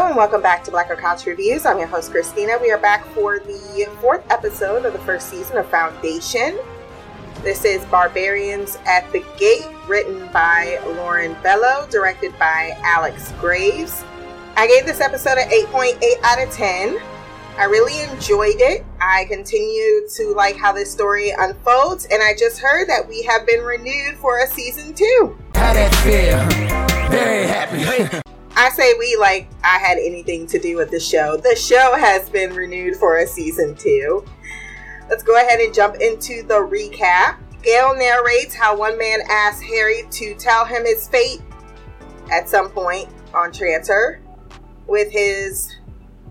And welcome back to Blacker Couch Reviews. I'm your host Christina. We are back for the fourth episode of the first season of Foundation. This is Barbarians at the Gate, written by Lauren Bello, directed by Alex Graves. I gave this episode an 8.8 out of 10. I really enjoyed it. I continue to like how this story unfolds, and I just heard that we have been renewed for a season two. How that feel? Very happy. I say we like I had anything to do with the show. The show has been renewed for a season two. Let's go ahead and jump into the recap. Gaal narrates how one man asked Hari to tell him his fate at some point on Trantor with his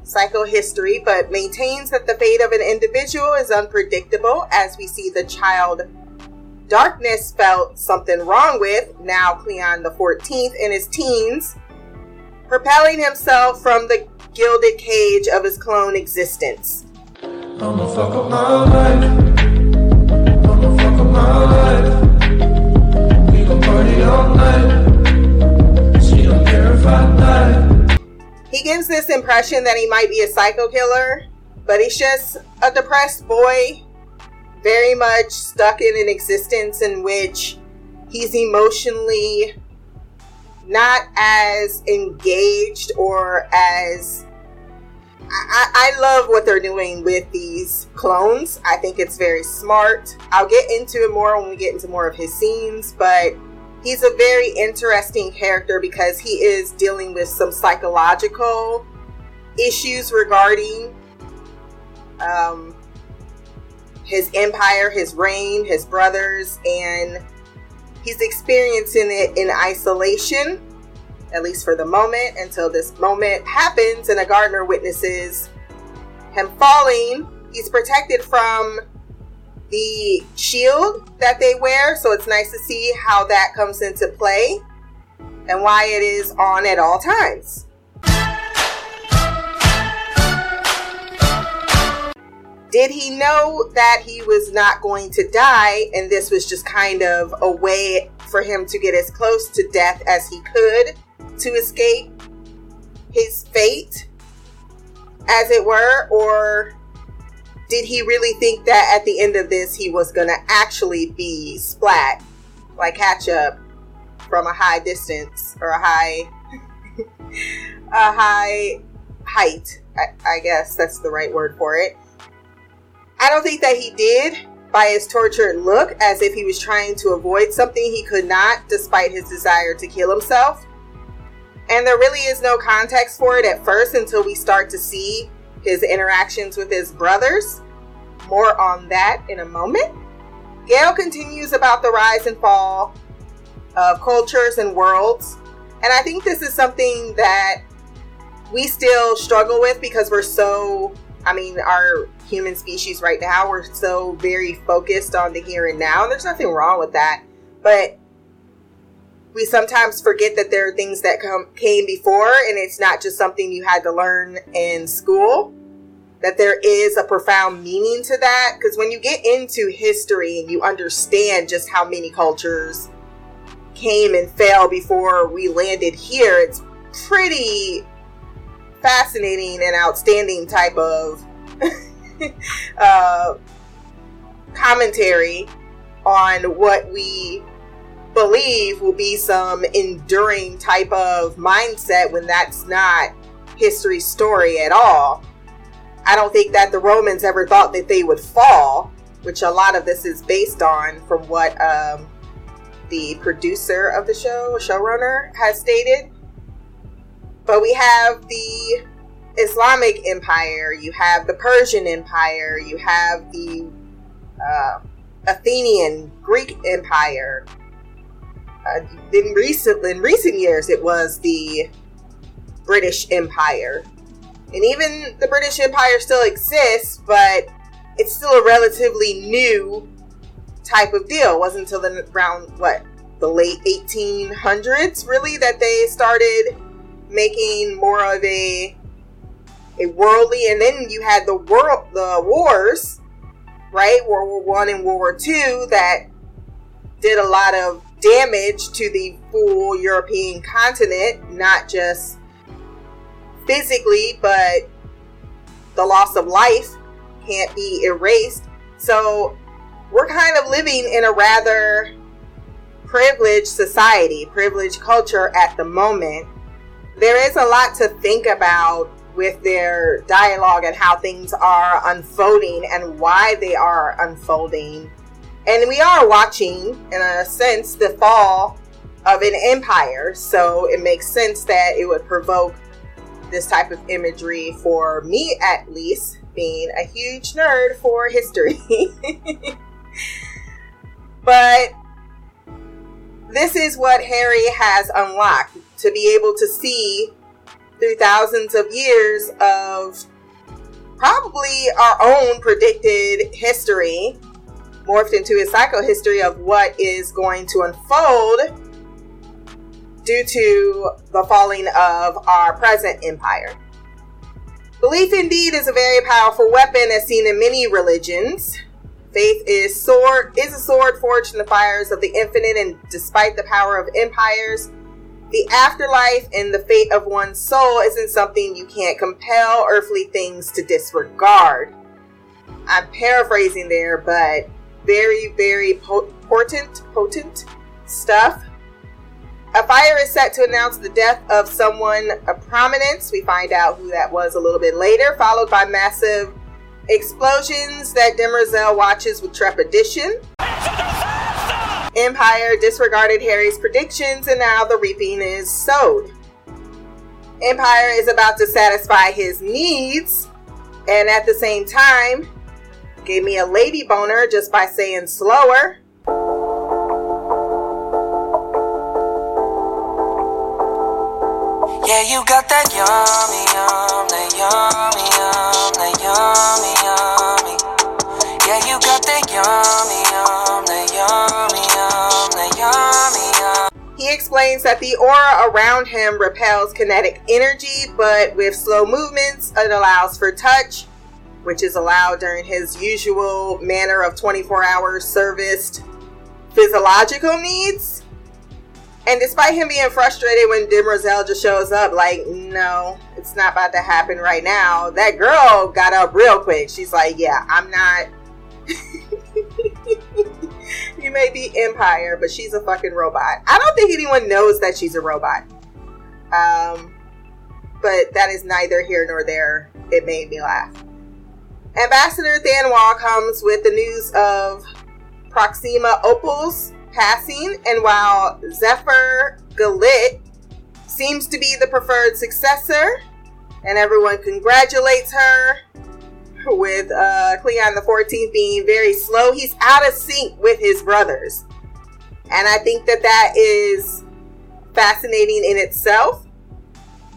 psychohistory, but maintains that the fate of an individual is unpredictable as we see the child Darkness felt something wrong with, now Cleon the 14th in his teens, propelling himself from the gilded cage of his clone existence. I'ma fuck up my life. I'ma fuck up my life. We gon' party all night. She don't care if I die. He gives this impression that he might be a psycho killer, but he's just a depressed boy, very much stuck in an existence in which he's emotionally not as engaged or as I, I, love what they're doing with these clones. I think it's very smart. I'll get into it more when we get into more of his scenes, but he's a very interesting character because he is dealing with some psychological issues regarding um, his empire, his reign, his brothers, and He's experiencing it in isolation, at least for the moment, until this moment happens and a gardener witnesses him falling. He's protected from the shield that they wear, so it's nice to see how that comes into play and why it is on at all times. Did he know that he was not going to die and this was just kind of a way for him to get as close to death as he could to escape his fate, as it were? Or did he really think that at the end of this he was going to actually be splat like ketchup from a high distance or a high a high height? I, I guess that's the right word for it I don't think that he did by his tortured look as if he was trying to avoid something he could not despite his desire to kill himself. And there really is no context for it at first until we start to see his interactions with his brothers. More on that in a moment. Gaal continues about the rise and fall of cultures and worlds. And I think this is something that we still struggle with because we're so, I mean, our human species right now. We're so very focused on the here and now. And there's nothing wrong with that. But we sometimes forget that there are things that come came before and it's not just something you had to learn in school that there is a profound meaning to that because when you get into history and you understand just how many cultures came and fell before we landed here it's pretty fascinating and outstanding type of uh, commentary on what we believe will be some enduring type of mindset when that's not history story at all. I don't think that the Romans ever thought that they would fall, which a lot of this is based on from what um, the producer of the show, showrunner, has stated. But we have the Islamic Empire, you have the Persian Empire, you have the uh, Athenian Greek Empire. Uh, in recent in recent years, it was the British Empire, and even the British Empire still exists, but it's still a relatively new type of deal. It wasn't until the around what the late 1800s really that they started making more of a a worldly, and then you had the world, the wars, right? World War One and World War Two that did a lot of damage to the full European continent, not just physically, but the loss of life can't be erased. So we're kind of living in a rather privileged society, privileged culture at the moment. There is a lot to think about with their dialogue and how things are unfolding and why they are unfolding. And we are watching, in a sense, the fall of an empire. So it makes sense that it would provoke this type of imagery for me, at least, being a huge nerd for history. but this is what Hari has unlocked to be able to see through thousands of years of probably our own predicted history morphed into a psychohistory of what is going to unfold due to the falling of our present empire. Belief indeed is a very powerful weapon as seen in many religions. Faith is sword is a sword forged in the fires of the infinite, and despite the power of empires, the afterlife and the fate of one's soul isn't something you can't compel earthly things to disregard. I'm paraphrasing there, but very, very potent, potent stuff. A fire is set to announce the death of someone of prominence. We find out who that was a little bit later, followed by massive Explosions that Demerzel watches with trepidation. Empire disregarded Hari's predictions and now the reaping is sowed. Empire is about to satisfy his needs and at the same time gave me a lady boner just by saying slower. Yeah, you got that yummy, yum, that yummy, yum, that yummy, yummy. Yeah, you got that yummy, explains that the aura around him repels kinetic energy, but with slow movements, it allows for touch, which is allowed during his usual manner of 24 hour serviced physiological needs. And despite him being frustrated when Demerzel just shows up, like, no, it's not about to happen right now. That girl got up real quick. She's like, yeah, I'm not. you may be Empire, but she's a fucking robot. I don't think anyone knows that she's a robot. Um, but that is neither here nor there. It made me laugh. Ambassador Thanwall comes with the news of Proxima Opal's passing, and while Zephyr Galit seems to be the preferred successor, and everyone congratulates her, with uh, Cleon the 14th being very slow, he's out of sync with his brothers. And I think that that is fascinating in itself,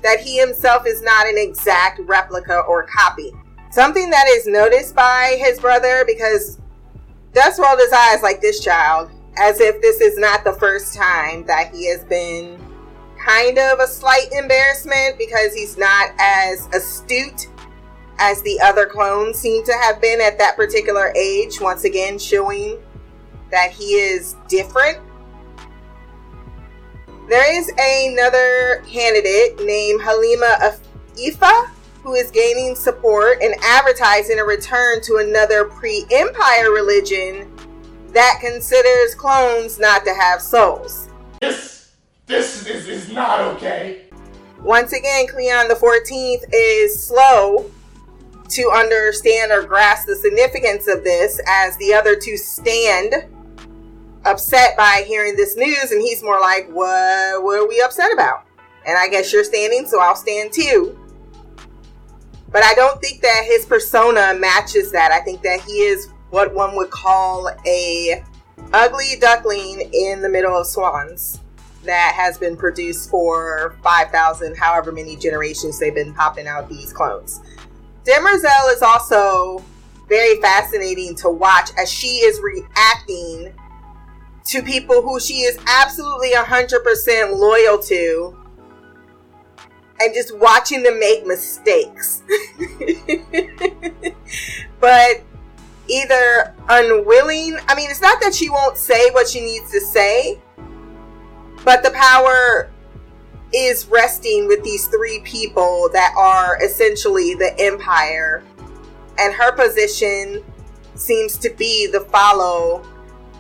that he himself is not an exact replica or copy. Something that is noticed by his brother because Dusk rolled his eyes like this child as if this is not the first time that he has been kind of a slight embarrassment because he's not as astute as the other clones seem to have been at that particular age, once again showing that he is different. There is another candidate named Halima Ifa who is gaining support and advertising a return to another pre empire religion that considers clones not to have souls. This, this is, is not okay. Once again, Cleon the 14th is slow to understand or grasp the significance of this as the other two stand upset by hearing this news and he's more like what what are we upset about? And i guess you're standing so i'll stand too. But i don't think that his persona matches that. I think that he is what one would call a ugly duckling in the middle of swans that has been produced for 5,000, however many generations they've been popping out these clones. Demerzel is also very fascinating to watch as she is reacting to people who she is absolutely 100% loyal to and just watching them make mistakes. but either unwilling. I mean, it's not that she won't say what she needs to say, but the power is resting with these three people that are essentially the empire. And her position seems to be the follow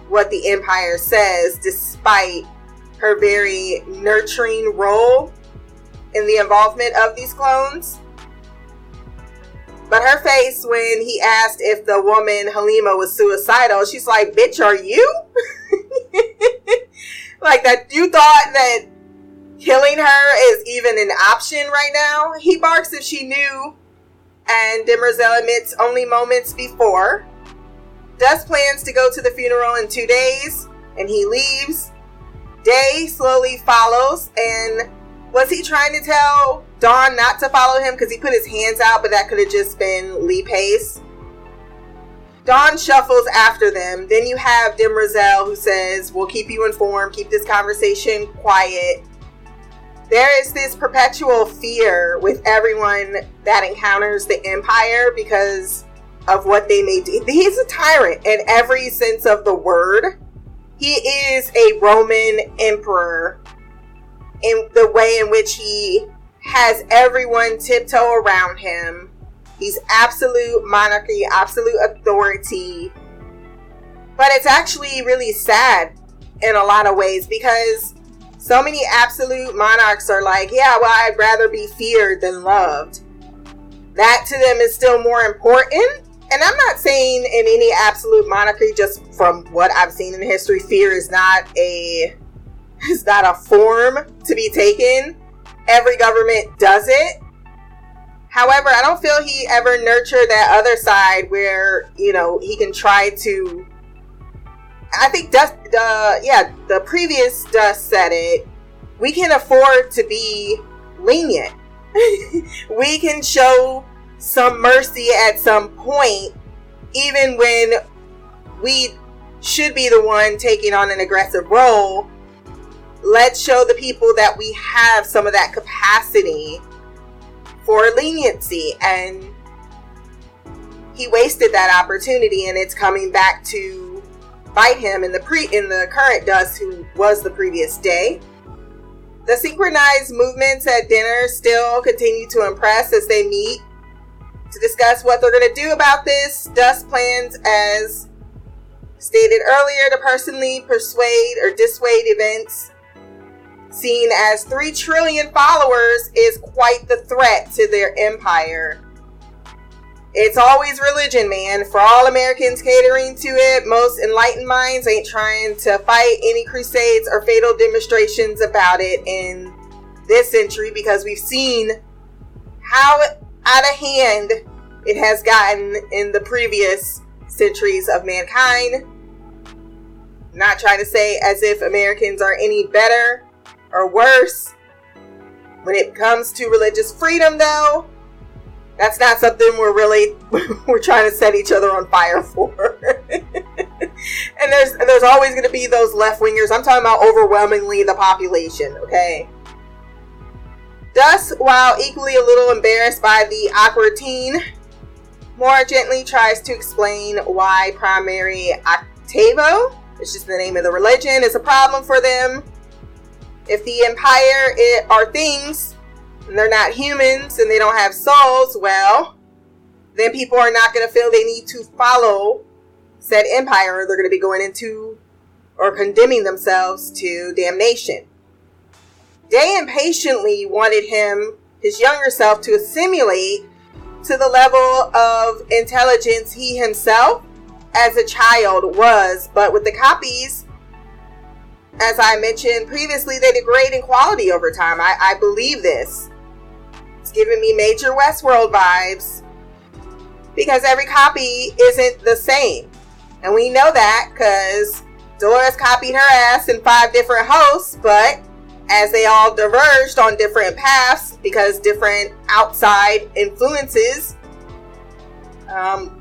what the empire says, despite her very nurturing role in the involvement of these clones. But her face when he asked if the woman Halima was suicidal, she's like, Bitch, are you? like that you thought that killing her is even an option right now? He barks if she knew, and Demerzel admits only moments before. Dusk plans to go to the funeral in two days, and he leaves. Day slowly follows, and was he trying to tell Dawn not to follow him because he put his hands out, but that could have just been Lee Pace? Dawn shuffles after them. Then you have Demerzel who says, We'll keep you informed, keep this conversation quiet. There is this perpetual fear with everyone that encounters the Empire because of what they may do. He's a tyrant in every sense of the word. He is a Roman emperor in the way in which he has everyone tiptoe around him He's absolute monarchy, absolute authority. But it's actually really sad in a lot of ways because so many absolute monarchs are like, yeah, well, I'd rather be feared than loved. That to them is still more important. And I'm not saying in any absolute monarchy, just from what I've seen in history, fear is not a is not a form to be taken. Every government does it. However, I don't feel he ever nurtured that other side where, you know, he can try to. I think Dusk, yeah, the previous Dusk said it. We can afford to be lenient. we can show some mercy at some point, even when we should be the one taking on an aggressive role. Let's show the people that we have some of that capacity for leniency and he wasted that opportunity and it's coming back to bite him in the pre in the current dusk who was the previous day the synchronized movements at dinner still continue to impress as they meet to discuss what they're going to do about this dusk plans as stated earlier to personally persuade or dissuade events seen as 3 trillion followers is quite the threat to their empire. It's always religion, man. For all Americans catering to it, most enlightened minds ain't trying to fight any crusades or fatal demonstrations about it in this century because we've seen how out of hand it has gotten in the previous centuries of mankind. Not trying to say as if Americans are any better or worse. When it comes to religious freedom, though, that's not something we're really we're trying to set each other on fire for. and there's there's always going to be those left wingers. I'm talking about overwhelmingly the population. Okay. Thus, while equally a little embarrassed by the awkward teen, more gently tries to explain why primary octavo, which just the name of the religion, is a problem for them if the empire it, are things they're not humans and they don't have souls, well, then people are not going to feel they need to follow said empire. They're going to be going into or condemning themselves to damnation. Day impatiently wanted him, his younger self, to assimilate to the level of intelligence he himself as a child was, but with the copies, as I mentioned previously, they degrade in quality over time. I, I believe this. Giving me major Westworld vibes because every copy isn't the same. And we know that because Dolores copied her ass in five different hosts, but as they all diverged on different paths because different outside influences um,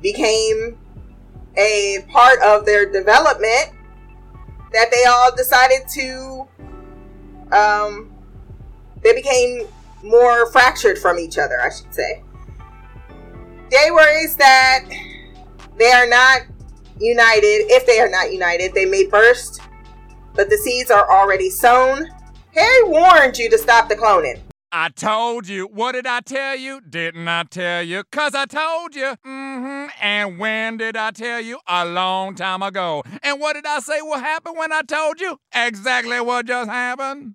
became a part of their development, that they all decided to um they became more fractured from each other, I should say. Day worries that they are not united. If they are not united, they may burst, but the seeds are already sown. Hari warned you to stop the cloning. I told you. What did I tell you? Didn't I tell you? Cause I told you. Mm-hmm. And when did I tell you? A long time ago. And what did I say will happen when I told you? Exactly what just happened.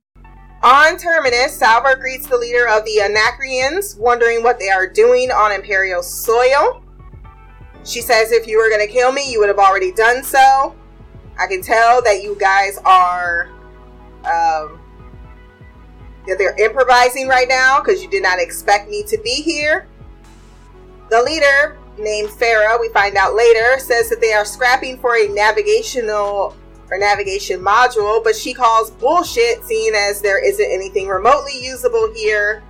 On Terminus, Salvor greets the leader of the Anacreans, wondering what they are doing on Imperial soil. She says, If you were going to kill me, you would have already done so. I can tell that you guys are um, that they're improvising right now because you did not expect me to be here. The leader, named Farah, we find out later, says that they are scrapping for a navigational or navigation module, but she calls bullshit, seeing as there isn't anything remotely usable here.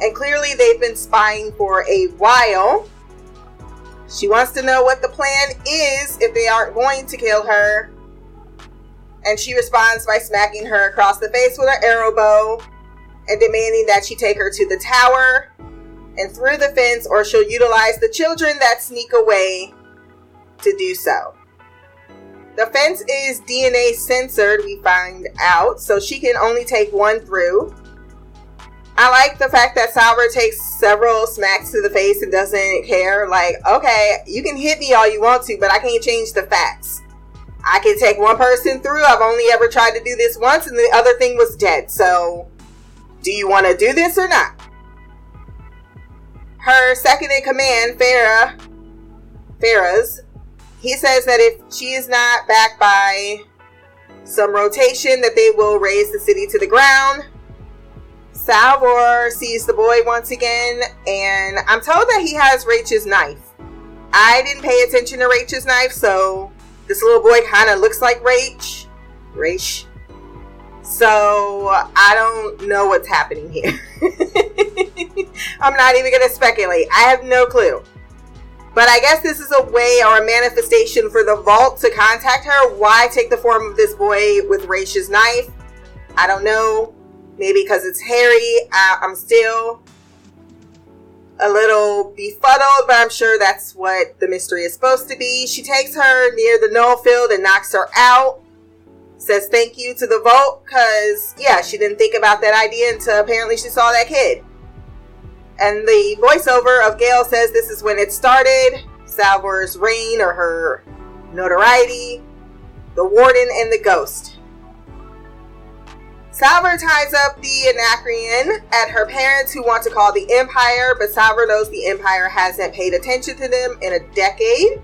And clearly, they've been spying for a while. She wants to know what the plan is if they aren't going to kill her and she responds by smacking her across the face with an arrow bow and demanding that she take her to the tower and through the fence, or she'll utilize the children that sneak away to do so. The fence is DNA censored, we find out, so she can only take one through. I like the fact that Salvor takes several smacks to the face and doesn't care. Like, okay, you can hit me all you want to, but I can't change the facts. I can take one person through. I've only ever tried to do this once, and the other thing was dead. So, do you want to do this or not? Her second in command, Farah, Farah's, he says that if she is not backed by some rotation, that they will raise the city to the ground. Salvor sees the boy once again, and I'm told that he has Raych's knife. I didn't pay attention to Raych's knife, so this little boy kind of looks like Raych. Raych. So I don't know what's happening here. I'm not even going to speculate. I have no clue. But I guess this is a way or a manifestation for the vault to contact her. Why take the form of this boy with Raych's knife? I don't know. Maybe because it's Hari. I, I'm still a little befuddled, but I'm sure that's what the mystery is supposed to be. She takes her near the null field and knocks her out. Says thank you to the vault because, yeah, she didn't think about that idea until apparently she saw that kid. And the voiceover of Gaal says this is when it started Salvor's reign or her notoriety, the warden, and the ghost. Salvor ties up the Anacreon at her parents who want to call the Empire, but Salvor knows the Empire hasn't paid attention to them in a decade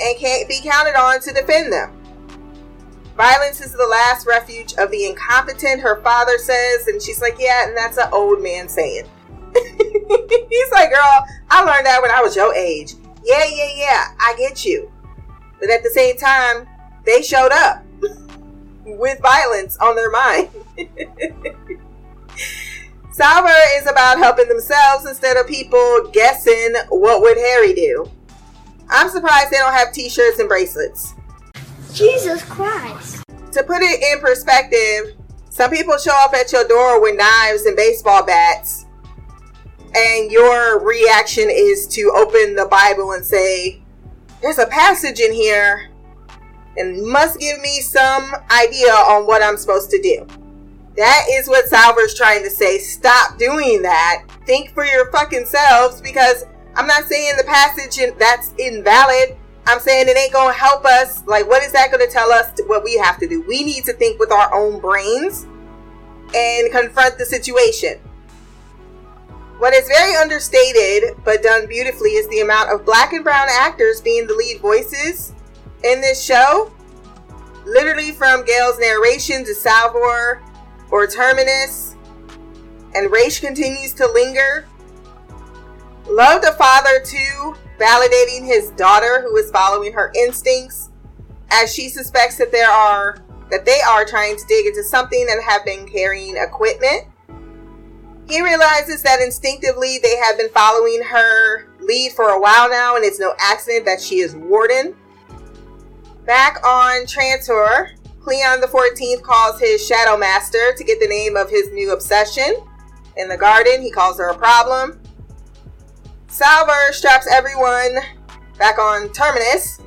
and can't be counted on to defend them. Violence is the last refuge of the incompetent, her father says, and she's like, Yeah, and that's an old man saying. He's like, Girl, I learned that when I was your age. Yeah, yeah, yeah, I get you. But at the same time, they showed up with violence on their mind. Salvor is about helping themselves instead of people guessing what would Hari do. I'm surprised they don't have t-shirts and bracelets. Jesus Christ. To put it in perspective, some people show up at your door with knives and baseball bats, and your reaction is to open the Bible and say, There's a passage in here and must give me some idea on what I'm supposed to do. That is what Salvor's trying to say. Stop doing that. Think for your fucking selves because I'm not saying the passage that's invalid. I'm saying it ain't gonna help us. Like, what is that gonna tell us what we have to do? We need to think with our own brains and confront the situation. What is very understated but done beautifully is the amount of black and brown actors being the lead voices in this show. Literally from Gaal's narration to Salvor or Terminus, and Raych continues to linger. Love the father too, validating his daughter who is following her instincts as she suspects that there are that they are trying to dig into something and have been carrying equipment. He realizes that instinctively they have been following her lead for a while now, and it's no accident that she is Warden. Back on Trantor, Cleon the 14th calls his Shadow Master to get the name of his new obsession. In the garden, he calls her a problem. Salvor straps everyone back on Terminus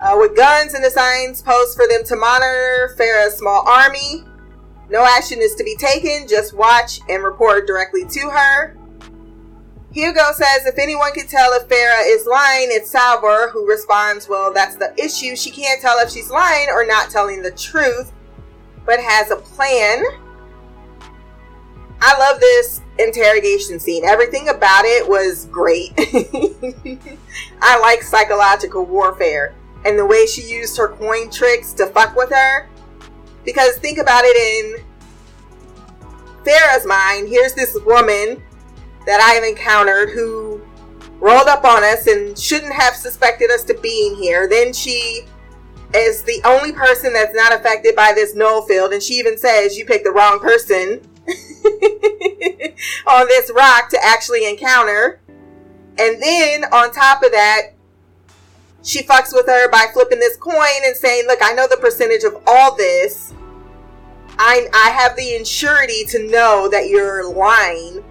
uh, with guns and assigns posts for them to monitor Farah's small army. No action is to be taken, just watch and report directly to her. Hugo says if anyone can tell if Farah is lying, it's Salvor, who responds, Well, that's the issue. She can't tell if she's lying or not telling the truth, but has a plan. I love this interrogation scene. Everything about it was great. I like psychological warfare and the way she used her coin tricks to fuck with her. Because think about it in Farah's mind, here's this woman that I have encountered who rolled up on us and shouldn't have suspected us to being here. Then she is the only person that's not affected by this null field, and she even says you picked the wrong person on this rock to actually encounter. And then on top of that, she fucks with her by flipping this coin and saying, Look, I know the percentage of all this. I, I have the insurity to know that you're lying.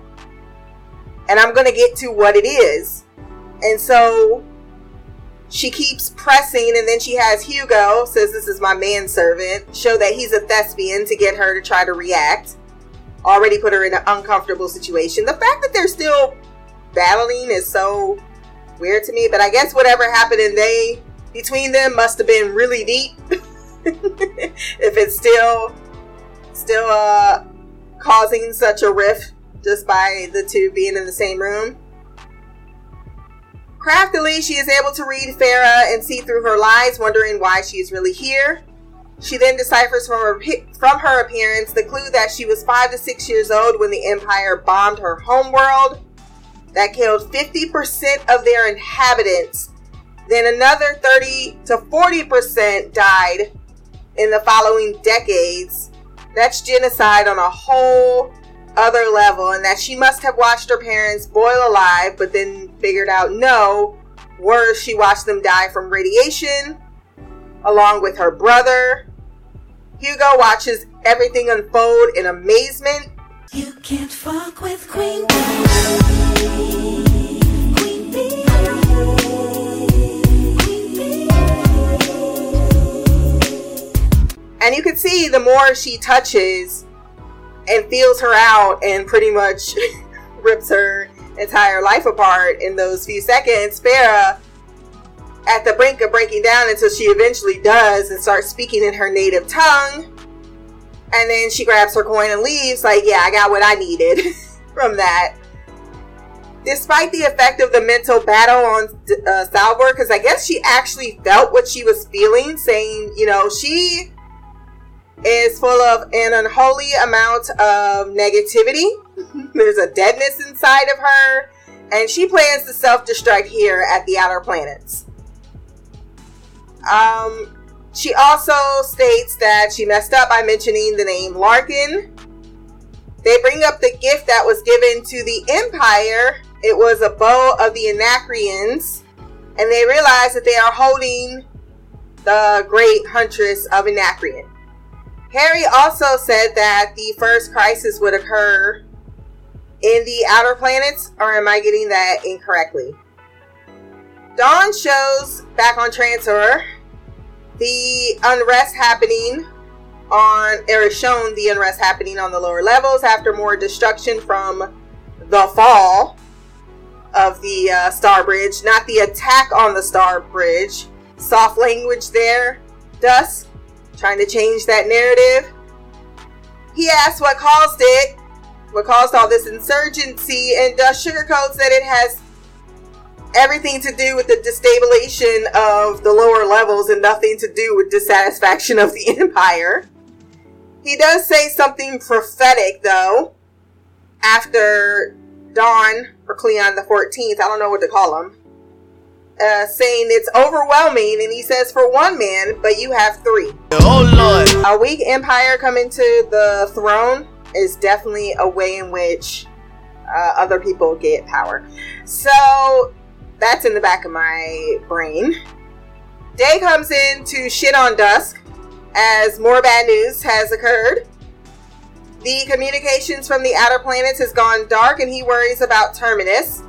And I'm to get to what it is. And so she keeps pressing, and then she has Hugo, says, This is my manservant, show that he's a thespian to get her to try to react. Already put her in an uncomfortable situation. The fact that they're still battling is so weird to me, but I guess whatever happened in they between them must have been really deep. if it's still still uh causing such a rift just by the two being in the same room. Craftily, she is able to read Farah and see through her lies, wondering why she is really here. She then deciphers from her, from her appearance the clue that she was five to six years old when the Empire bombed her homeworld that killed 50% of their inhabitants. Then another 30 to 40% died in the following decades. That's genocide on a whole other level, and that she must have watched her parents boil alive, but then figured out no, worse, she watched them die from radiation along with her brother. Hugo watches everything unfold in amazement you can't fuck with Queen Bee. Queen Bee. And you can see the more she touches and feels her out and pretty much rips her entire life apart in those few seconds, Farah at the brink of breaking down until she eventually does and starts speaking in her native tongue. And then she grabs her coin and leaves, like, yeah, I got what I needed from that. Despite the effect of the mental battle on uh, Salvor, because I guess she actually felt what she was feeling, saying, you know, she is full of an unholy amount of negativity. There's a deadness inside of her, and she plans to self destruct here at the outer planets. Um, she also states that she messed up by mentioning the name Larkin. They bring up the gift that was given to the Empire. It was a bow of the Anacreans, and they realize that they are holding the great huntress of Anacreon. Hari also said that the first crisis would occur in the outer planets, or am I getting that incorrectly? Dawn shows back on Trantor the unrest happening on or shown the unrest happening on the lower levels after more destruction from the fall of the uh, star bridge. Not the attack on the star bridge. Soft language there. Dusk trying to change that narrative. He asks what caused it what caused all this insurgency and Dusk sugarcoats that it has everything to do with the destabilization of the lower levels and nothing to do with dissatisfaction of the empire. He does say something prophetic though after Dawn or Cleon the 14th, I don't know what to call him, uh, saying it's overwhelming, and he says for one man, but you have three. Oh Lord! A weak empire coming to the throne is definitely a way in which uh, other people get power. So that's in the back of my brain. Day comes in to shit on Dusk as more bad news has occurred. The communications from the outer planets has gone dark and he worries about Terminus.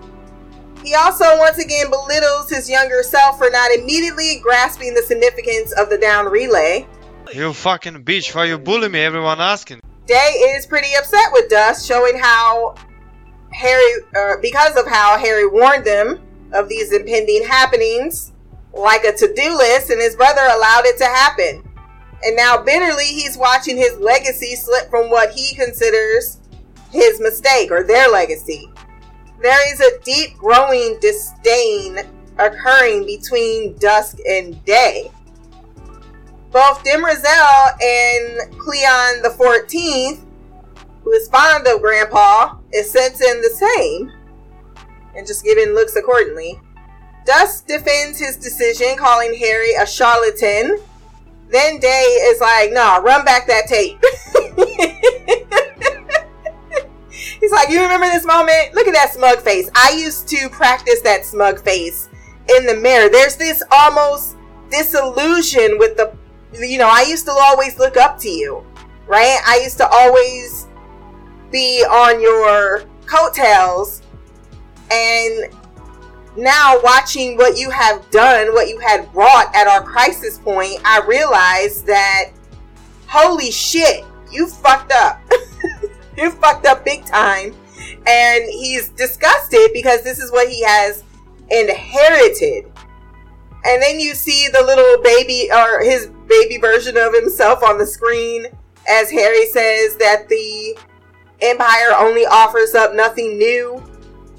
He also once again belittles his younger self for not immediately grasping the significance of the down relay. You fucking bitch, why you bully me? Everyone asking. Day is pretty upset with Dusk, showing how Hari, uh, because of how Hari warned them of these impending happenings, like a to do list, and his brother allowed it to happen. And now, bitterly, he's watching his legacy slip from what he considers his mistake or their legacy. There is a deep growing disdain occurring between dusk and day. Both Demerzel and Cleon the 14th, who is fond of Grandpa, is sensing the same and just giving looks accordingly. Dusk defends his decision, calling Hari a charlatan. Then Day is like, nah, run back that tape. He's like, you remember this moment? Look at that smug face. I used to practice that smug face in the mirror. There's this almost disillusion with the, you know, I used to always look up to you, right? I used to always be on your coattails. And now watching what you have done, what you had brought at our crisis point, I realized that holy shit, you fucked up. you fucked up big time. And he's disgusted because this is what he has inherited. And then you see the little baby or his baby version of himself on the screen as Hari says that the Empire only offers up nothing new,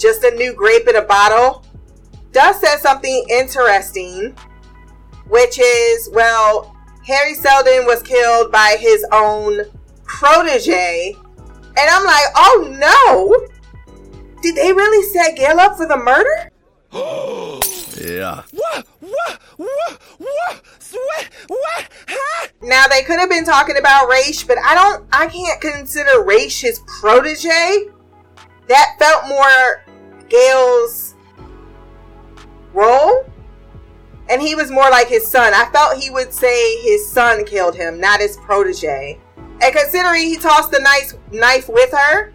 just a new grape in a bottle. Does says something interesting, which is well, Hari Seldon was killed by his own protege. And I'm like, oh no! Did they really set Gaal up for the murder? Yeah. What? What? What? What? What? What? Huh? Now they could have been talking about Raych, but I don't I can't consider Raych his protege. That felt more Gaal's role. And he was more like his son. I felt he would say his son killed him, not his protege. And considering he tossed the knife knife with her,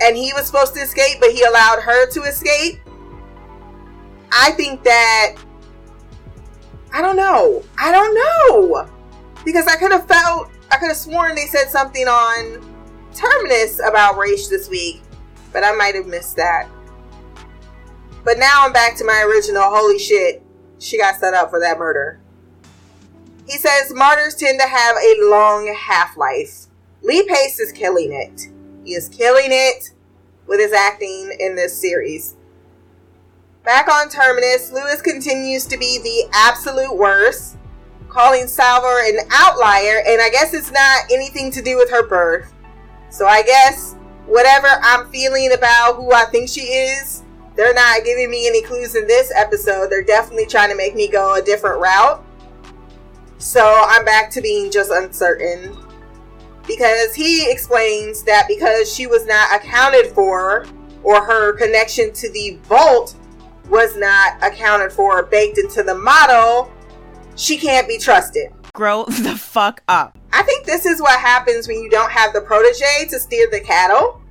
and he was supposed to escape, but he allowed her to escape. I think that I don't know. I don't know. Because I could have felt I could have sworn they said something on Terminus about race this week, but I might have missed that. But now I'm back to my original holy shit. She got set up for that murder. He says martyrs tend to have a long half life. Lee Pace is killing it. He is killing it with his acting in this series. Back on Terminus, Lewis continues to be the absolute worst, calling Salvor an outlier, and I guess it's not anything to do with her birth. So I guess whatever I'm feeling about who I think she is, they're not giving me any clues in this episode. They're definitely trying to make me go a different route. So I'm back to being just uncertain. Because he explains that because she was not accounted for, or her connection to the vault was not accounted for or baked into the model, she can't be trusted. Grow the fuck up. I think this is what happens when you don't have the protege to steer the cattle.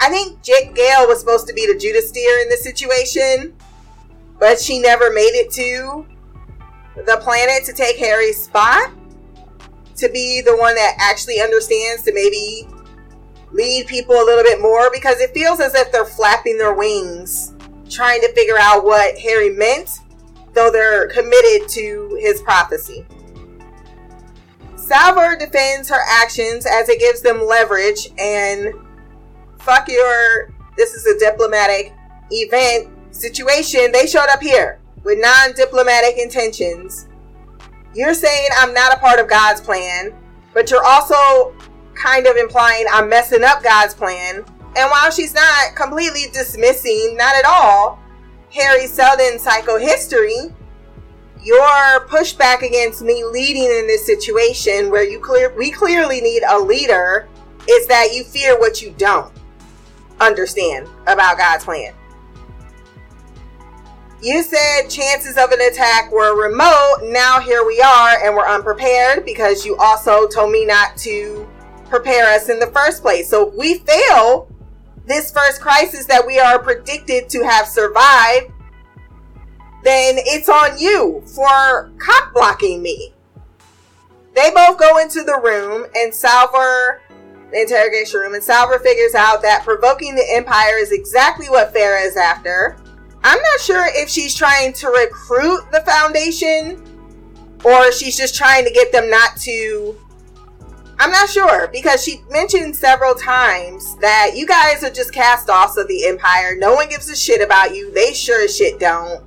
I think J- Gaal was supposed to be the Judas steer in this situation, but she never made it to the planet to take Hari's spot, to be the one that actually understands to maybe lead people a little bit more because it feels as if they're flapping their wings trying to figure out what Harry meant, though they're committed to his prophecy. Salvor defends her actions as it gives them leverage and fuck your this is a diplomatic event situation. They showed up here with non diplomatic intentions. You're saying I'm not a part of God's plan, but you're also kind of implying I'm messing up God's plan. And while she's not completely dismissing, not at all, Hari Seldon's psychohistory, your pushback against me leading in this situation where you clear we clearly need a leader is that you fear what you don't understand about God's plan. You said chances of an attack were remote. Now here we are and we're unprepared because you also told me not to prepare us in the first place. So if we fail this first crisis that we are predicted to have survived, then it's on you for cock blocking me. They both go into the room and Salvor the interrogation room, and Salvor figures out that provoking the Empire is exactly what Phara is after. I'm not sure if she's trying to recruit the Foundation or she's just trying to get them not to. I'm not sure because she mentioned several times that you guys are just cast offs of the Empire. No one gives a shit about you. They sure as shit don't.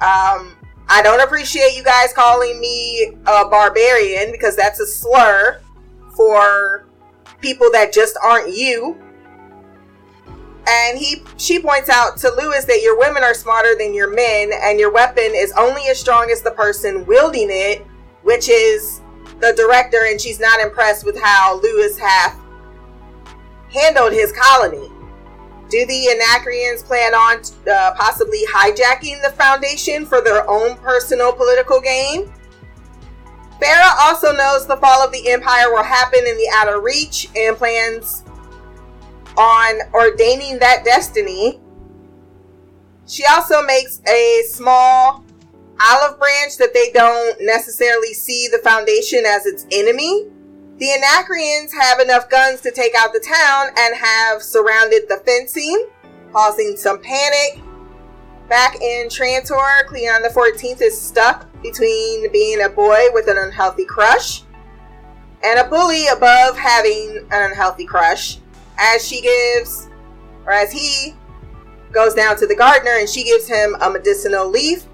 Um, I don't appreciate you guys calling me a barbarian because that's a slur for people that just aren't you. And he she points out to Lewis that your women are smarter than your men and your weapon is only as strong as the person wielding it, which is the director and she's not impressed with how Lewis hath handled his colony. Do the Anacreons plan on uh, possibly hijacking the Foundation for their own personal political gain? Phara also knows the fall of the Empire will happen in the Outer Reach and plans on ordaining that destiny. She also makes a small olive branch that they don't necessarily see the Foundation as its enemy. The Anacreons have enough guns to take out the town and have surrounded the fencing, causing some panic. Back in Trantor, Cleon the 14th is stuck between being a boy with an unhealthy crush and a bully above having an unhealthy crush. As she gives, or as he goes down to the gardener and she gives him a medicinal leaf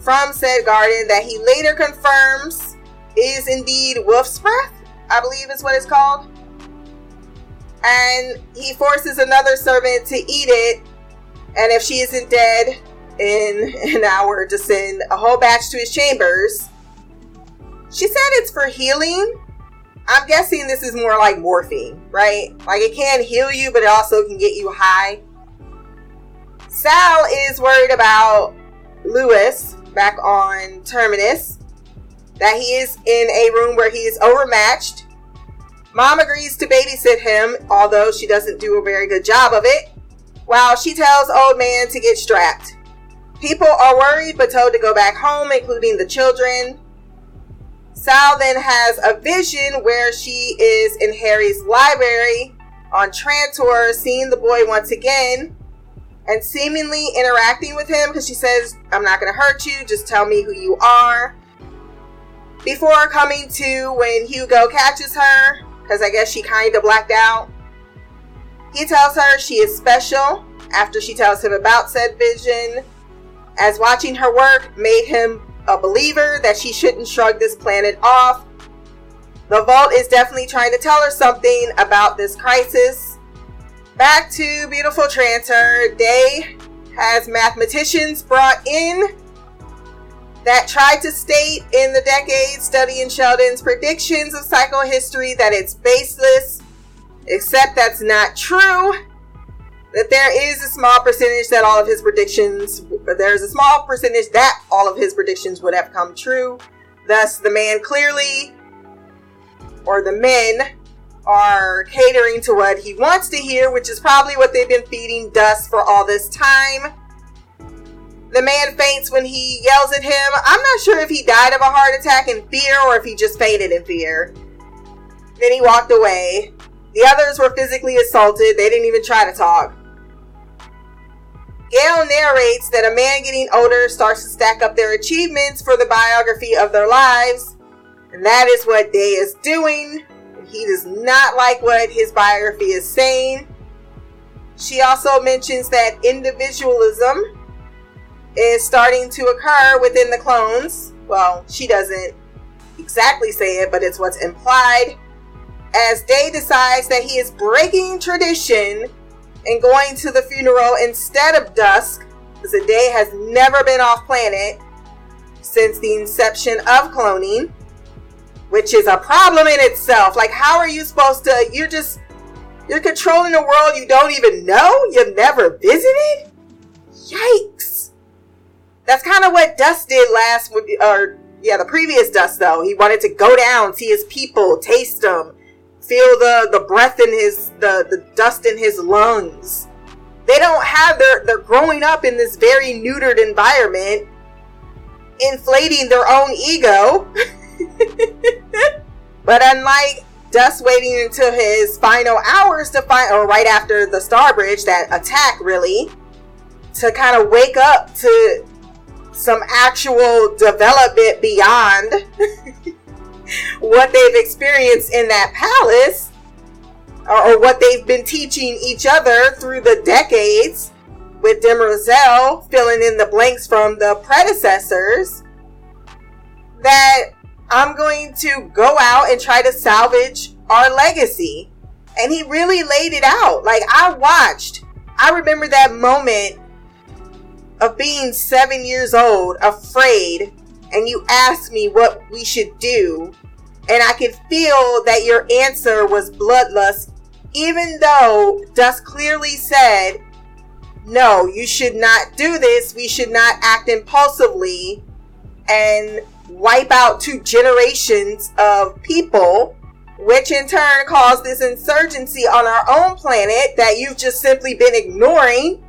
from said garden that he later confirms is indeed wolf's breath, I believe is what it's called. And he forces another servant to eat it, and if she isn't dead in an hour, to send a whole batch to his chambers. She said it's for healing. I'm guessing this is more like morphine, right? Like it can heal you, but it also can get you high. Sal is worried about Lewis back on Terminus that he is in a room where he is overmatched. Mom agrees to babysit him, although she doesn't do a very good job of it, while she tells old man to get strapped. People are worried but told to go back home, including the children. Sal then has a vision where she is in Hari's library on Trantor, seeing the boy once again and seemingly interacting with him because she says, I'm not going to hurt you, just tell me who you are. Before coming to when Hugo catches her, because I guess she kind of blacked out, he tells her she is special after she tells him about said vision, as watching her work made him a believer that she shouldn't shrug this planet off. The Vault is definitely trying to tell her something about this crisis. Back to beautiful Trantor. Day has mathematicians brought in that tried to state in the decades studying Seldon's predictions of psychohistory that it's baseless, except that's not true. That there is a small percentage that all of his predictions, there's a small percentage that all of his predictions would have come true. Thus, the man clearly, or the men, are catering to what he wants to hear, which is probably what they've been feeding Dusk for all this time. The man faints when he yells at him. I'm not sure if he died of a heart attack in fear or if he just fainted in fear. Then he walked away. The others were physically assaulted. They didn't even try to talk. Gaal narrates that a man getting older starts to stack up their achievements for the biography of their lives, and that is what Day is doing. He does not like what his biography is saying. She also mentions that individualism is starting to occur within the clones. Well, she doesn't exactly say it, but it's what's implied. As Day decides that he is breaking tradition and going to the funeral instead of dusk, because the day has never been off planet since the inception of cloning, which is a problem in itself. Like, how are you supposed to? You're just you're controlling a world you don't even know. You've never visited. Yikes! That's kind of what Dusk did last, or yeah, the previous Dusk though. He wanted to go down, see his people, taste them, feel the the breath in his the the dust in his lungs. They don't have their they're growing up in this very neutered environment, inflating their own ego. but unlike Dusk waiting until his final hours to find, or right after the Star Bridge, that attack really, to kind of wake up to some actual development beyond what they've experienced in that palace or, or, what they've been teaching each other through the decades with Demerzel filling in the blanks from the predecessors that I'm going to go out and try to salvage our legacy. And he really laid it out. Like I watched, I remember that moment of being seven years old, afraid, and you asked me what we should do. And I could feel that your answer was bloodlust, even though Dusk clearly said, no, you should not do this. We should not act impulsively and wipe out two generations of people, which in turn caused this insurgency on our own planet that you've just simply been ignoring.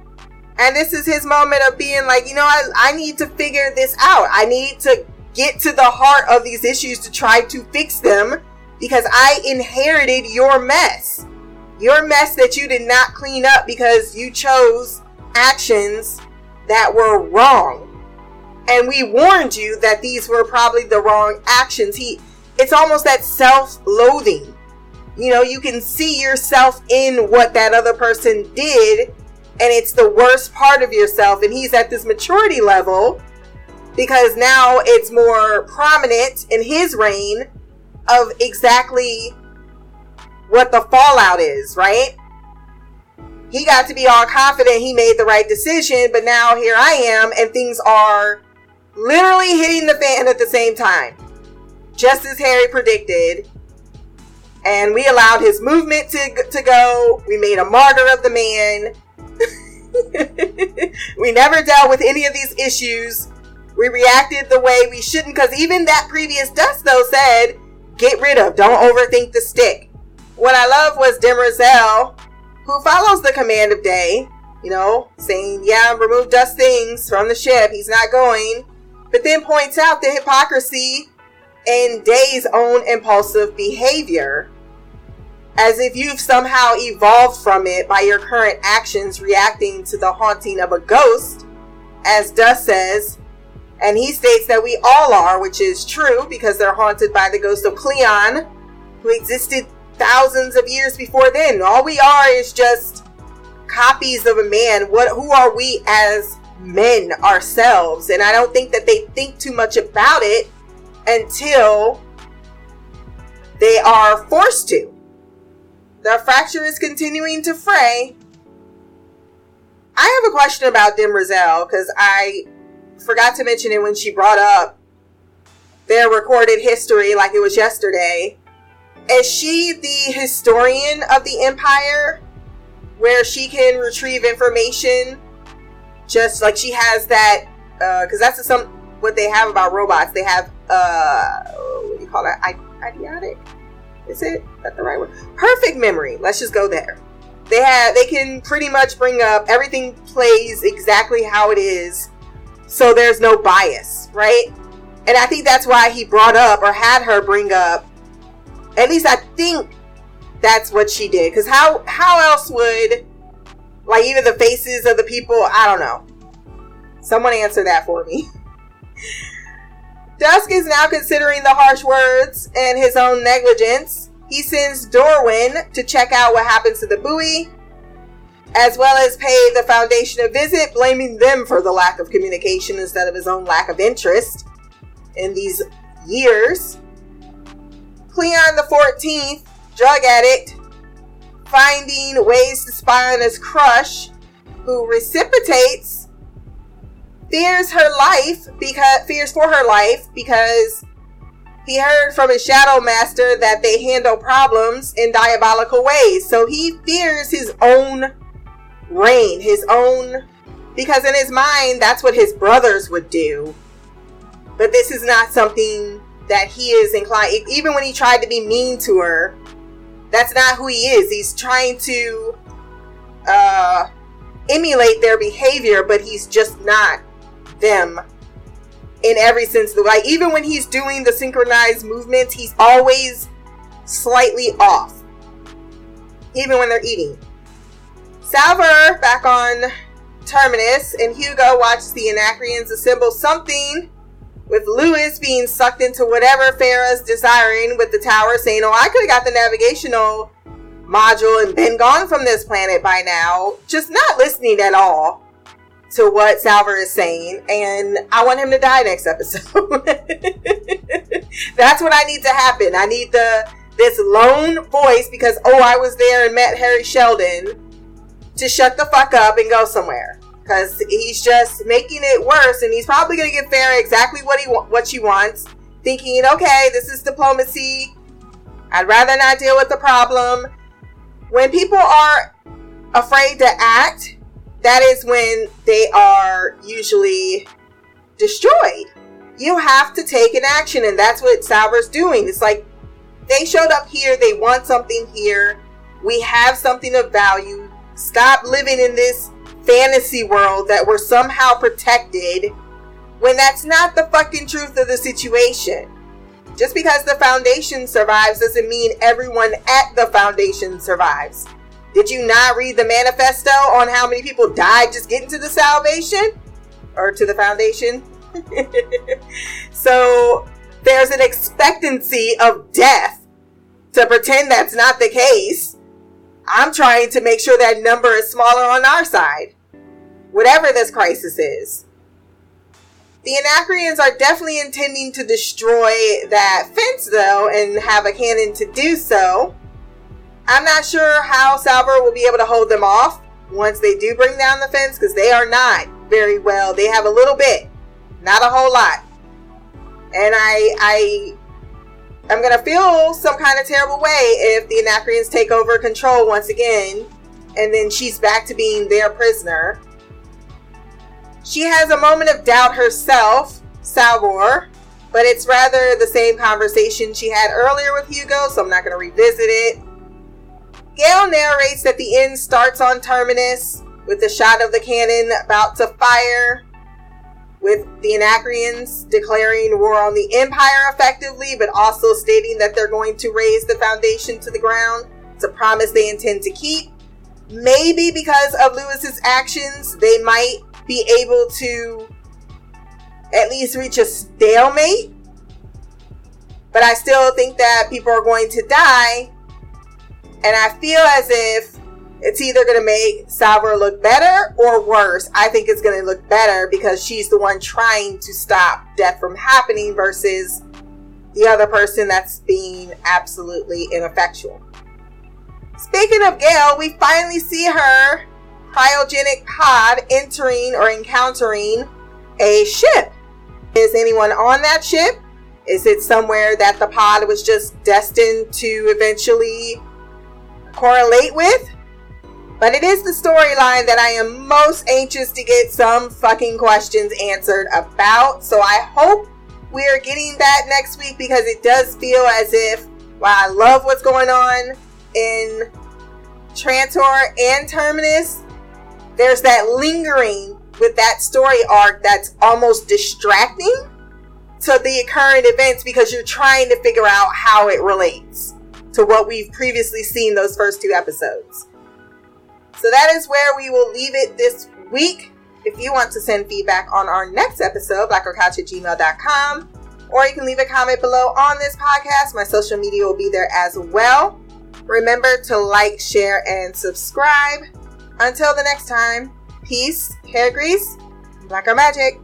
And this is his moment of being like, you know, I, I need to figure this out. I need to get to the heart of these issues to try to fix them because I inherited your mess. Your mess that you did not clean up because you chose actions that were wrong and we warned you that these were probably the wrong actions he it's almost that self-loathing you know you can see yourself in what that other person did and it's the worst part of yourself and he's at this maturity level because now it's more prominent in his reign of exactly what the fallout is right he got to be all confident he made the right decision but now here i am and things are literally hitting the fan at the same time, just as Hari predicted. And we allowed his movement to, to go. We made a martyr of the man. we never dealt with any of these issues. We reacted the way we shouldn't, because even that previous Dusk, though, said, get rid of, don't overthink the stick. What I love was Demerzel, who follows the command of Day, you know, saying, yeah, remove Dusk things from the ship. He's not going but then points out the hypocrisy in Day's own impulsive behavior, as if you've somehow evolved from it by your current actions reacting to the haunting of a ghost, as Dusk says. And he states that we all are, which is true because they're haunted by the ghost of Cleon, who existed thousands of years before then. All we are is just copies of a man. What who are we as men ourselves. And I don't think that they think too much about it until they are forced to. The fracture is continuing to fray. I have a question about Demerzel because I forgot to mention it when she brought up their recorded history like it was yesterday. Is she the historian of the Empire where she can retrieve information just like she has that because uh, that's some what they have about robots. They have uh, what do you call that? I- idiotic. Is it is that the right word? Perfect memory. Let's just go there. They have they can pretty much bring up everything plays exactly how it is, so there's no bias, right? And I think that's why he brought up or had her bring up. At least I think that's what she did. Because how how else would like even the faces of the people, I don't know. Someone answer that for me. Dusk is now considering the harsh words and his own negligence. He sends Dorwin to check out what happens to the buoy, as well as pay the Foundation a visit, blaming them for the lack of communication instead of his own lack of interest in these years. Cleon the 14th, drug addict, finding ways to spy on his crush, who reciprocates, fears her life because fears for her life because he heard from his shadow master that they handle problems in diabolical ways. So he fears his own reign, his own because in his mind that's what his brothers would do. But this is not something that he is inclined even when he tried to be mean to her that's not who he is. He's trying to uh, emulate their behavior, but he's just not them in every sense of the like even when he's doing the synchronized movements he's always slightly off, even when they're eating. Salvor back on Terminus, and Hugo watches the Anacreons assemble something with Lewis being sucked into whatever Phara's desiring with the tower saying, Oh, I could have got the navigational module and been gone from this planet by now. Just not listening at all to what Salvor is saying. And I want him to die next episode. That's what I need to happen. I need the this lone voice because oh I was there and met Hari Seldon to shut the fuck up and go somewhere because he's just making it worse and he's probably going to give Phara exactly what he what she wants thinking okay this is diplomacy I'd rather not deal with the problem when people are afraid to act that is when they are usually destroyed you have to take an action and that's what Salvor's doing it's like they showed up here they want something here we have something of value stop living in this fantasy world that we're somehow protected when that's not the fucking truth of the situation. Just because the foundation survives doesn't mean everyone at the foundation survives. Did you not read the manifesto on how many people died just getting to the salvation? Or to the foundation? so there's an expectancy of death to pretend that's not the case I'm trying to make sure that number is smaller on our side, whatever this crisis is. The Anacreons are definitely intending to destroy that fence, though, and have a cannon to do so. I'm not sure how Salvor will be able to hold them off once they do bring down the fence, because they are not very well. They have a little bit, not a whole lot. And I, I I'm gonna feel some kind of terrible way if the Anacreons take over control once again, and then she's back to being their prisoner. She has a moment of doubt herself, Salvor, but it's rather the same conversation she had earlier with Hugo, so I'm not gonna revisit it. Gaal narrates that the end starts on Terminus with the shot of the cannon about to fire with the Anacreons declaring war on the Empire effectively, but also stating that they're going to raise the foundation to the ground. It's a promise they intend to keep. Maybe because of Lewis's actions, they might be able to at least reach a stalemate. But I still think that people are going to die. And I feel as if it's either going to make Salvor look better or worse. I think it's going to look better because she's the one trying to stop death from happening versus the other person that's being absolutely ineffectual. Speaking of Gaal, we finally see her cryogenic pod entering or encountering a ship. Is anyone on that ship? Is it somewhere that the pod was just destined to eventually correlate with? But it is the storyline that I am most anxious to get some fucking questions answered about. So I hope we are getting that next week because it does feel as if, while I love what's going on in Trantor and Terminus, there's that lingering with that story arc that's almost distracting to the current events because you're trying to figure out how it relates to what we've previously seen those first two episodes. So that is where we will leave it this week. If you want to send feedback on our next episode, blackercouch at gmail.com, or you can leave a comment below on this podcast. My social media will be there as well. Remember to like, share, and subscribe. Until the next time, peace, hair grease, blacker magic.